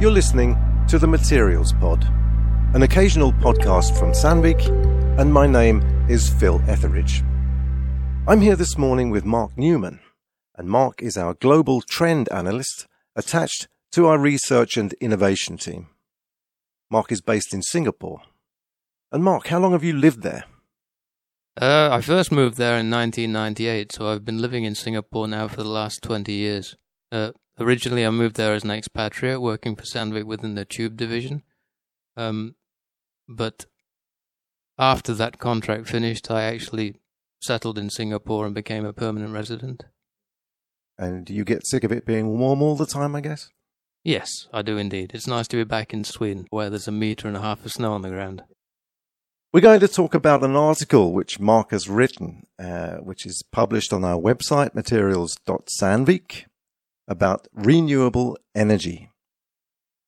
You're listening to the Materials Pod, an occasional podcast from Sandvik, and my name is Phil Etheridge. I'm here this morning with Mark Newman, and Mark is our global trend analyst attached to our research and innovation team. Mark is based in Singapore. And Mark, how long have you lived there? Uh, I first moved there in 1998, so I've been living in Singapore now for the last 20 years. Uh, originally, I moved there as an expatriate, working for Sandvik within the tube division. Um, but after that contract finished, I actually settled in Singapore and became a permanent resident. And you get sick of it being warm all the time, I guess? Yes, I do indeed. It's nice to be back in Sweden, where there's a metre and a half of snow on the ground. We're going to talk about an article which Mark has written, uh, which is published on our website, materials.sandvik, about renewable energy.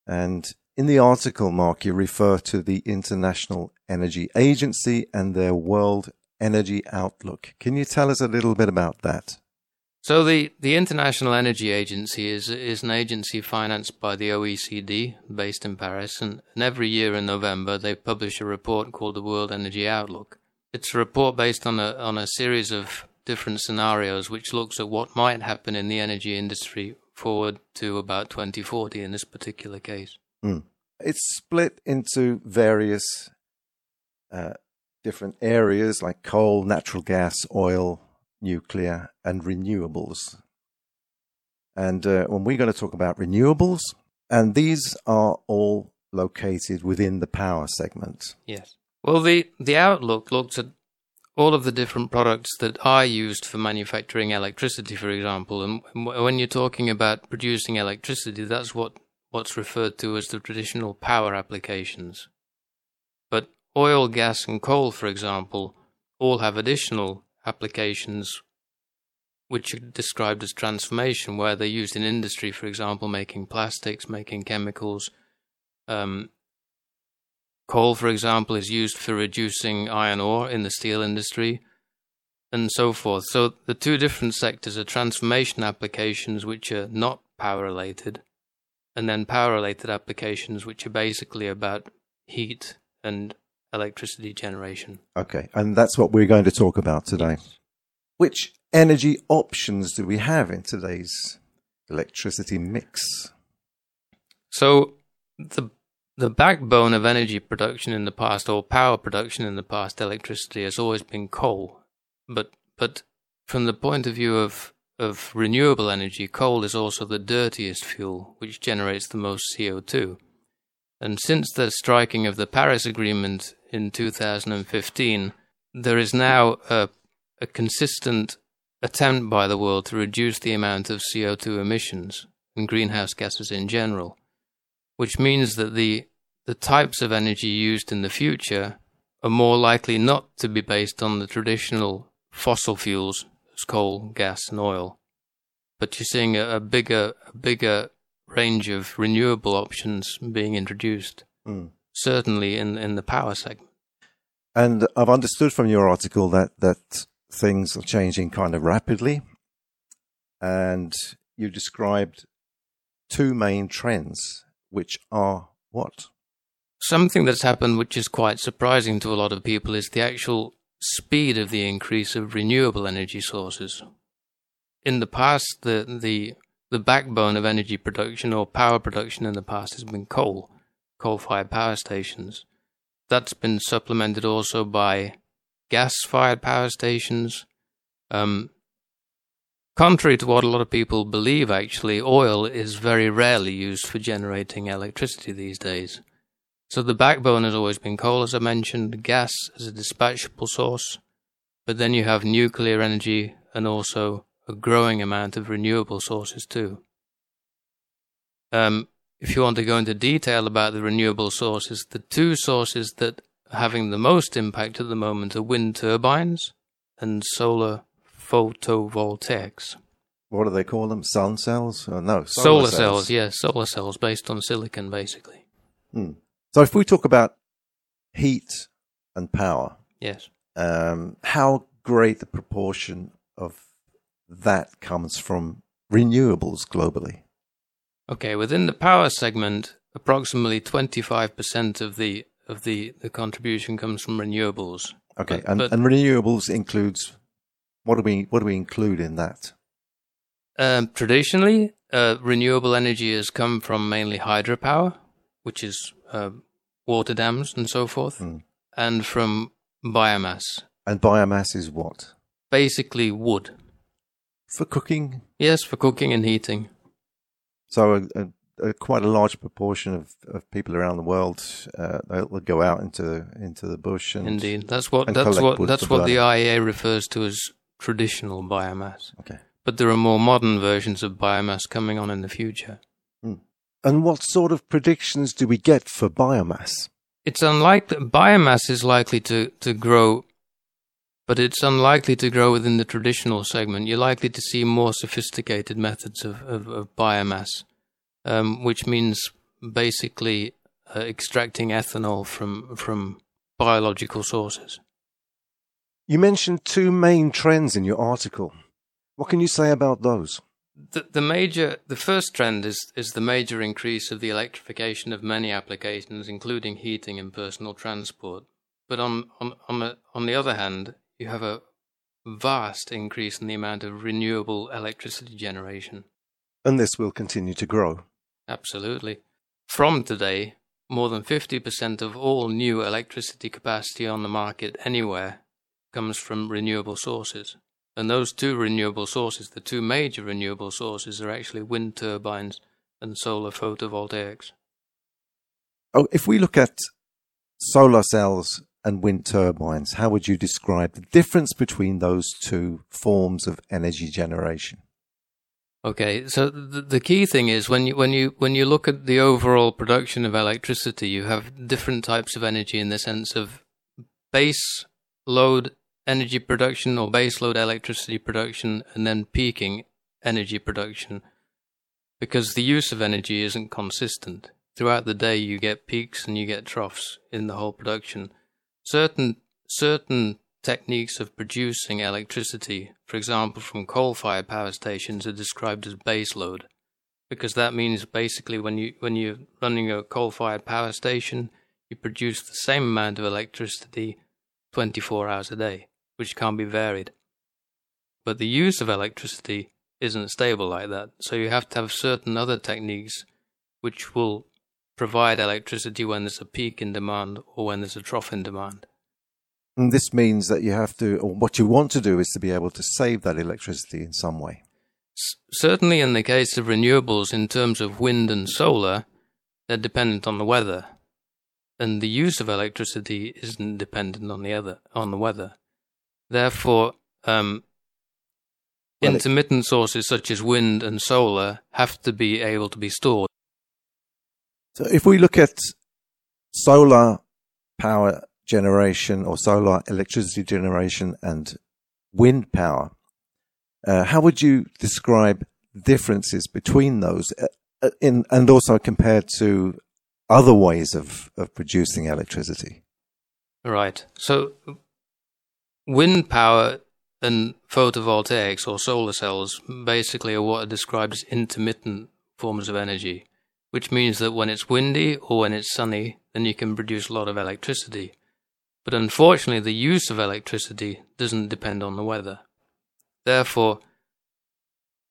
And in the article, Mark, you refer to the International Energy Agency and their World Energy Outlook. Can you tell us a little bit about that? So the, the International Energy Agency is is an agency financed by the OECD, based in Paris, and, and every year in November they publish a report called the World Energy Outlook. It's a report based on a on a series of different scenarios which looks at what might happen in the energy industry forward to about 2040 in this particular case. Mm. It's split into various uh, different areas like coal, natural gas, oil, nuclear, and renewables. And uh, when we're going to talk about renewables, and these are all located within the power segment. Yes. Well, the, the Outlook looks at all of the different products that are used for manufacturing electricity, for example. And when you're talking about producing electricity, that's what, what's referred to as the traditional power applications. But oil, gas, and coal, for example, all have additional applications which are described as transformation, where they're used in industry, for example, making plastics, making chemicals. Um, coal, for example, is used for reducing iron ore in the steel industry, and so forth. So the two different sectors are transformation applications, which are not power related, and then power related applications, which are basically about heat and electricity generation. Okay, and that's what we're going to talk about today. Yes. Which energy options do we have in today's electricity mix? So the the backbone of energy production in the past, or power production in the past, electricity has always been coal. But but from the point of view of of renewable energy, coal is also the dirtiest fuel, which generates the most CO two. And since the striking of the Paris Agreement in 2015, there is now a, a consistent attempt by the world to reduce the amount of CO2 emissions and greenhouse gases in general, which means that the, the types of energy used in the future are more likely not to be based on the traditional fossil fuels as coal, gas, and oil. But you're seeing a, a bigger, a bigger range of renewable options being introduced, mm. certainly in, in the power segment. And I've understood from your article that, that things are changing kind of rapidly. And you described two main trends, which are what? Something that's happened which is quite surprising to a lot of people is the actual speed of the increase of renewable energy sources. In the past, the, the the backbone of energy production or power production in the past has been coal, coal fired power stations. That's been supplemented also by gas fired power stations. Um, contrary to what a lot of people believe, actually, oil is very rarely used for generating electricity these days. So the backbone has always been coal, as I mentioned, gas as a dispatchable source, but then you have nuclear energy and also a growing amount of renewable sources too. Um, if you want to go into detail about the renewable sources, the two sources that are having the most impact at the moment are wind turbines and solar photovoltaics. What do they call them? Sun cells? Oh, no, solar, solar cells. cells. Yes, solar cells based on silicon, basically. Hmm. So if we talk about heat and power, yes, um, how great the proportion of that comes from renewables globally? Okay, within the power segment, approximately 25% of the of the, the contribution comes from renewables. Okay, But- and, but- and renewables includes what do we what do we include in that? Um, traditionally, uh, renewable energy has come from mainly hydropower, which is uh, water dams and so forth, Mm. and from biomass, And biomass is what basically wood. for cooking. Yes, for cooking and heating. So a, a, a quite a large proportion of, of people around the world uh, they'll go out into into the bush and Indeed, that's what that's what that's what the. IEA refers to as traditional biomass. Okay. But there are more modern versions of biomass coming on in the future. And what sort of predictions do we get for biomass? It's unlikely biomass is likely to, to grow, but it's unlikely to grow within the traditional segment. You're likely to see more sophisticated methods of, of, of biomass, um, which means basically uh, extracting ethanol from from biological sources. You mentioned two main trends in your article. What can you say about those? The, the major, the first trend is is the major increase of the electrification of many applications, including heating and personal transport. But on on on the, on the other hand, you have a vast increase in the amount of renewable electricity generation. And this will continue to grow. Absolutely. From today, more than 50% of all new electricity capacity on the market anywhere comes from renewable sources. And those two renewable sources, the two major renewable sources, are actually wind turbines and solar photovoltaics. Oh, if we look at solar cells and wind turbines, how would you describe the difference between those two forms of energy generation? Okay, so the, the key thing is when you when you when you look at the overall production of electricity, you have different types of energy in the sense of base load energy production or baseload electricity production, and then peaking energy production, because the use of energy isn't consistent throughout the day. You get peaks and you get troughs in the whole production. Certain certain techniques of producing electricity, for example, from coal-fired power stations, are described as baseload, because that means basically when you when you're running a coal-fired power station, you produce the same amount of electricity 24 hours a day, which can't be varied. But the use of electricity isn't stable like that, so you have to have certain other techniques which will provide electricity when there's a peak in demand or when there's a trough in demand. And this means that you have to, or what you want to do is to be able to save that electricity in some way. S- certainly in the case of renewables in terms of wind and solar they're dependent on the weather and the use of electricity isn't dependent on the other on the weather therefore um, Well, it- intermittent sources such as wind and solar have to be able to be stored So if we look at solar power generation or solar electricity generation and wind power, uh, how would you describe differences between those uh, uh, in, and also compared to other ways of, of producing electricity? Right. So, wind power and photovoltaics or solar cells basically are what are described as intermittent forms of energy, which means that when it's windy or when it's sunny, then you can produce a lot of electricity. But unfortunately, the use of electricity doesn't depend on the weather. Therefore,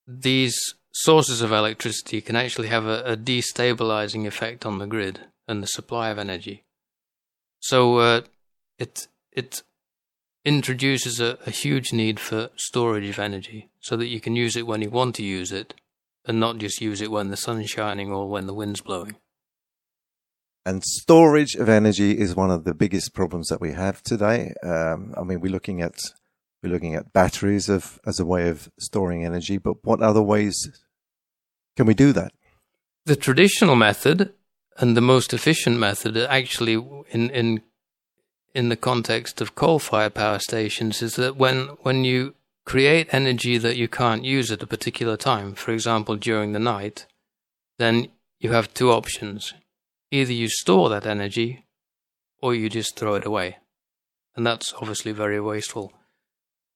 these sources of electricity can actually have a, a destabilizing effect on the grid and the supply of energy. So uh, it it introduces a, a huge need for storage of energy, so that you can use it when you want to use it, and not just use it when the sun's shining or when the wind's blowing. And storage of energy is one of the biggest problems that we have today. Um, I mean, we're looking at we're looking at batteries of as a way of storing energy, but what other ways can we do that? The traditional method and the most efficient method, actually, in in in the context of coal-fired power stations, is that when when you create energy that you can't use at a particular time, for example, during the night, then you have two options: either you store that energy, or you just throw it away, and that's obviously very wasteful.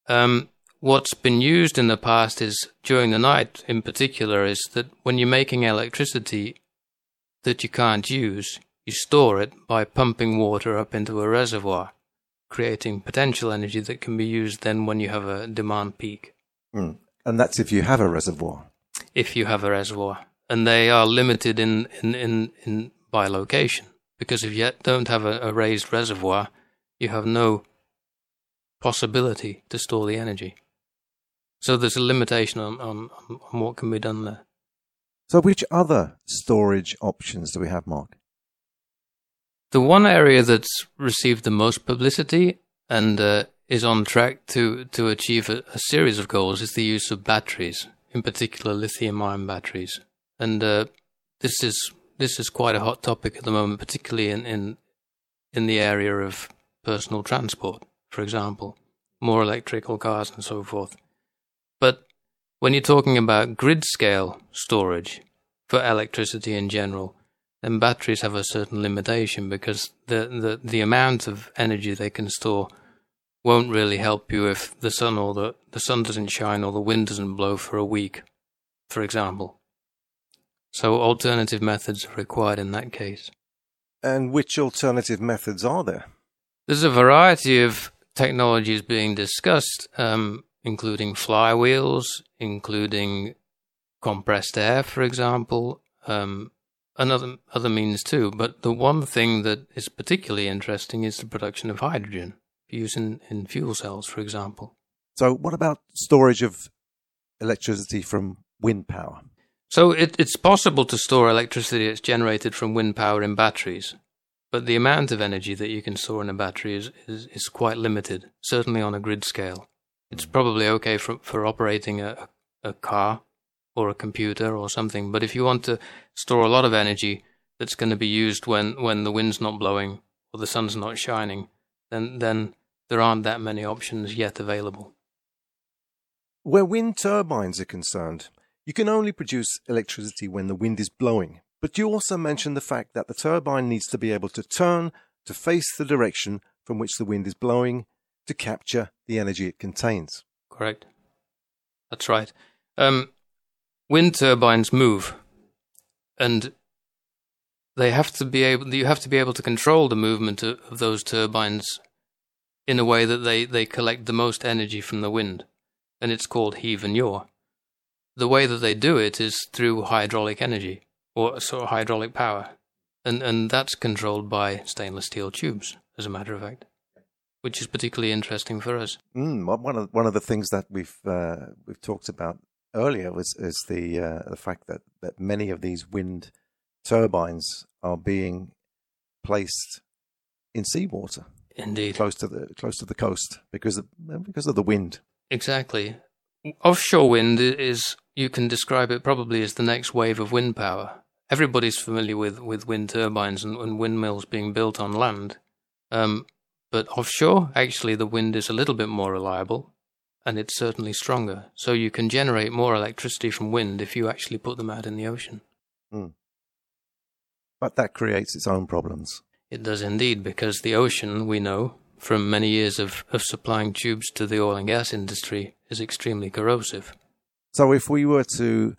Um, what's been used in the past is during the night in particular is that when you're making electricity that you can't use, you store it by pumping water up into a reservoir, creating potential energy that can be used then when you have a demand peak. Mm. And that's if you have a reservoir. If you have a reservoir. And they are limited in, in, in, in by location. Because if you don't have a, a raised reservoir, you have no possibility to store the energy. So there's a limitation on, on, on what can be done there. So, which other storage options do we have, Mark? The one area that's received the most publicity and uh, is on track to, to achieve a, a, series of goals is the use of batteries, in particular lithium ion batteries. And uh, this is this is quite a hot topic at the moment, particularly in, in in the area of personal transport, for example, more electrical cars and so forth. But when you're talking about grid scale storage for electricity in general, then batteries have a certain limitation because the, the, the amount of energy they can store won't really help you if the sun or the, the sun doesn't shine or the wind doesn't blow for a week, for example. So alternative methods are required in that case. And which alternative methods are there? There's a variety of technologies being discussed. Um, including flywheels, including compressed air, for example, um, and other, other means too. But the one thing that is particularly interesting is the production of hydrogen, used in, in fuel cells, for example. So, what about storage of electricity from wind power? So, it, it's possible to store electricity that's generated from wind power in batteries. But the amount of energy that you can store in a battery is, is, is quite limited, certainly on a grid scale. It's probably okay for, for operating a, a car or a computer or something. But if you want to store a lot of energy that's going to be used when, when the wind's not blowing or the sun's not shining, then, then there aren't that many options yet available. Where wind turbines are concerned, you can only produce electricity when the wind is blowing. But you also mentioned the fact that the turbine needs to be able to turn to face the direction from which the wind is blowing to capture the energy it contains. Correct. That's right. Um, wind turbines move, and they have to be able. You have to be able to control the movement of, those turbines in a way that they, they collect the most energy from the wind, and it's called heave and yaw. The way that they do it is through hydraulic energy or sort of hydraulic power, and and that's controlled by stainless steel tubes, as a matter of fact which is particularly interesting for us. Mm, one of one of the things that we've uh, we've talked about earlier was is the uh, the fact that, that many of these wind turbines are being placed in seawater. Indeed, close to the close to the coast because of because of the wind. Exactly. Offshore wind is you can describe it probably as the next wave of wind power. Everybody's familiar with, with wind turbines and, and windmills being built on land. Um, but offshore, actually, the wind is a little bit more reliable and it's certainly stronger. So you can generate more electricity from wind if you actually put them out in the ocean. Mm. But that creates its own problems. It does indeed, because the ocean, we know, from many years of, of supplying tubes to the oil and gas industry, is extremely corrosive. So if we were to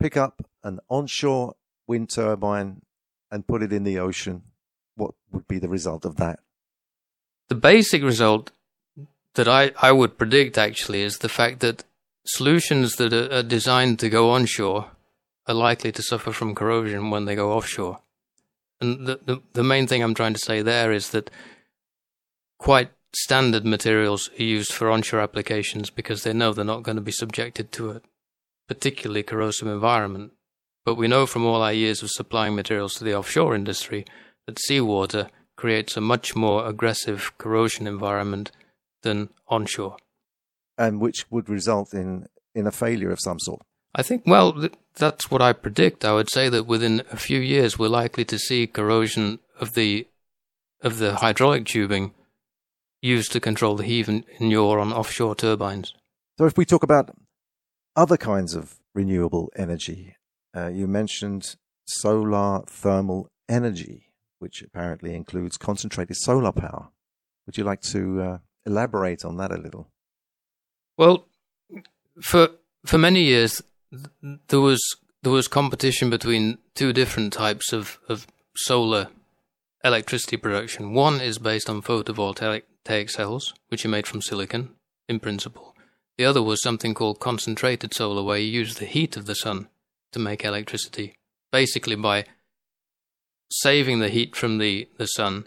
pick up an onshore wind turbine and put it in the ocean, what would be the result of that? The basic result that I, I would predict actually is the fact that solutions that are, are designed to go onshore are likely to suffer from corrosion when they go offshore. And the, the, the main thing I'm trying to say there is that quite standard materials are used for onshore applications because they know they're not going to be subjected to a particularly corrosive environment. But we know from all our years of supplying materials to the offshore industry that seawater creates a much more aggressive corrosion environment than onshore. And which would result in, in a failure of some sort. I think, well, th- that's what I predict. I would say that within a few years, we're likely to see corrosion of the of the hydraulic tubing used to control the heave and yaw on offshore turbines. So, if we talk about other kinds of renewable energy, uh, you mentioned solar thermal energy which apparently includes concentrated solar power. Would you like to uh, elaborate on that a little? Well, for for many years there was there was competition between two different types of, of solar electricity production. One is based on photovoltaic cells, which are made from silicon, in principle. The other was something called concentrated solar, where you use the heat of the sun to make electricity, basically by saving the heat from the, the sun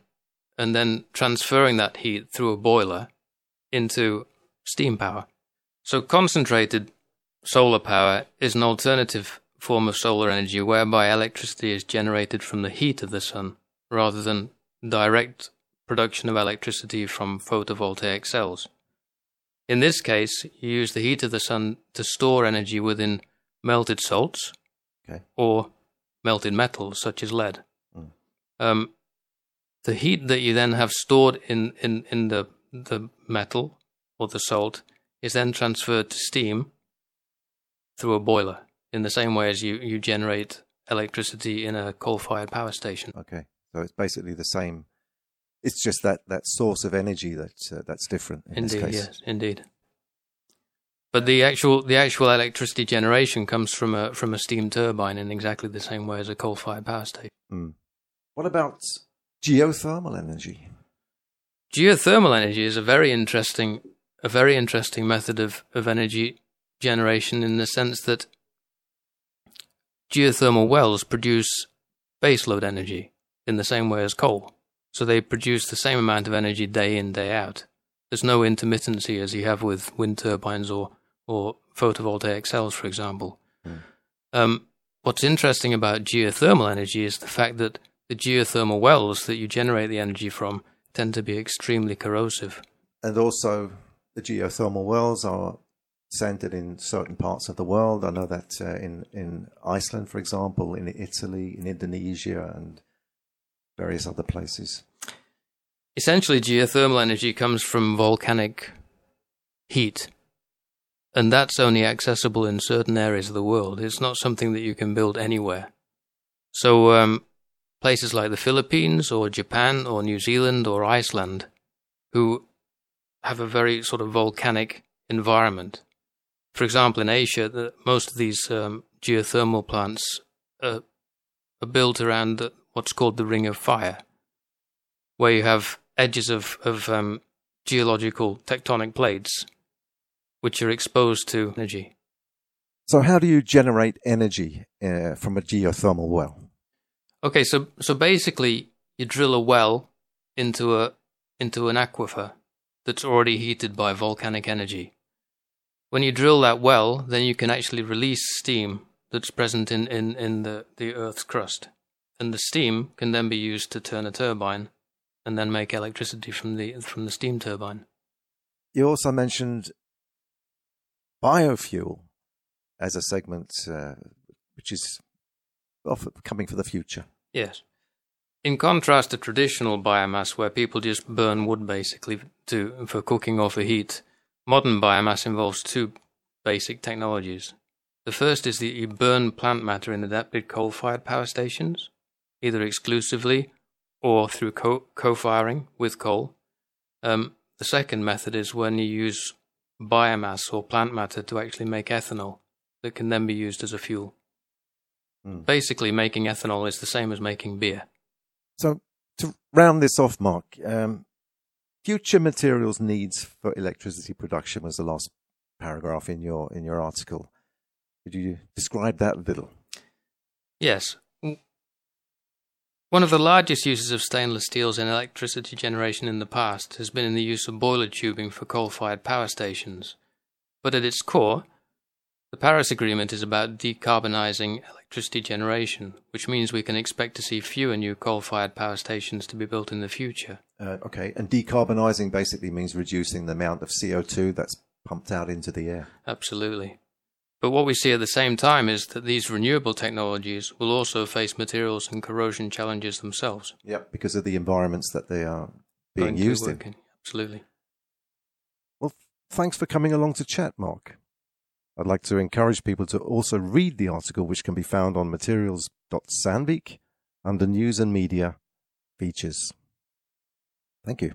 and then transferring that heat through a boiler into steam power. So, concentrated solar power is an alternative form of solar energy whereby electricity is generated from the heat of the sun rather than direct production of electricity from photovoltaic cells. In this case, you use the heat of the sun to store energy within melted salts okay. or melted metals such as lead. Mm. Um, the heat that you then have stored in, in, in the, the metal or the salt is then transferred to steam through a boiler in the same way as you, you generate electricity in a coal fired power station. Okay. So it's basically the same. It's just that, that source of energy that uh, that's different. In indeed, yes, indeed. But the actual the actual electricity generation comes from a from a steam turbine in exactly the same way as a coal fired power station. Mm. What about geothermal energy? Geothermal energy is a very interesting a very interesting method of, of energy generation in the sense that geothermal wells produce baseload energy in the same way as coal. So they produce the same amount of energy day in, day out. There's no intermittency as you have with wind turbines or, or photovoltaic cells, for example. Mm. Um, what's interesting about geothermal energy is the fact that the geothermal wells that you generate the energy from tend to be extremely corrosive. And also, the geothermal wells are centered in certain parts of the world. I know that uh, in in Iceland, for example, in Italy, in Indonesia, and various other places. Essentially, geothermal energy comes from volcanic heat, and that's only accessible in certain areas of the world. It's not something that you can build anywhere. So, um, places like the Philippines or Japan or New Zealand or Iceland, who have a very sort of volcanic environment. For example, in Asia, the, most of these um, geothermal plants are, are built around what's called the Ring of Fire, where you have edges of, of um, geological tectonic plates which are exposed to energy. So, how do you generate energy uh, from a geothermal well? Okay, so so basically, you drill a well into a into an aquifer that's already heated by volcanic energy. When you drill that well, then you can actually release steam that's present in, in, in the, the Earth's crust. And the steam can then be used to turn a turbine and then make electricity from the, from the steam turbine. You also mentioned biofuel as a segment uh, which is coming for the future. Yes. In contrast to traditional biomass, where people just burn wood basically to for cooking or for heat, modern biomass involves two basic technologies. The first is that you burn plant matter in adapted coal-fired power stations, either exclusively or through co firing with coal. Um, the second method is when you use biomass or plant matter to actually make ethanol that can then be used as a fuel. Mm. Basically, making ethanol is the same as making beer. So, to round this off, Mark, um, future materials needs for electricity production was the last paragraph in your in your article. Could you describe that a little? Yes. One of the largest uses of stainless steels in electricity generation in the past has been in the use of boiler tubing for coal fired power stations. But at its core, the Paris Agreement is about decarbonising electricity generation, which means we can expect to see fewer new coal fired power stations to be built in the future. Uh, okay, and decarbonising basically means reducing the amount of CO2 that's pumped out into the air. Absolutely. But what we see at the same time is that these renewable technologies will also face materials and corrosion challenges themselves. Yep, because of the environments that they are being used in. Absolutely. Well, thanks for coming along to chat, Mark. I'd like to encourage people to also read the article, which can be found on materials.sandvik under News and Media Features. Thank you.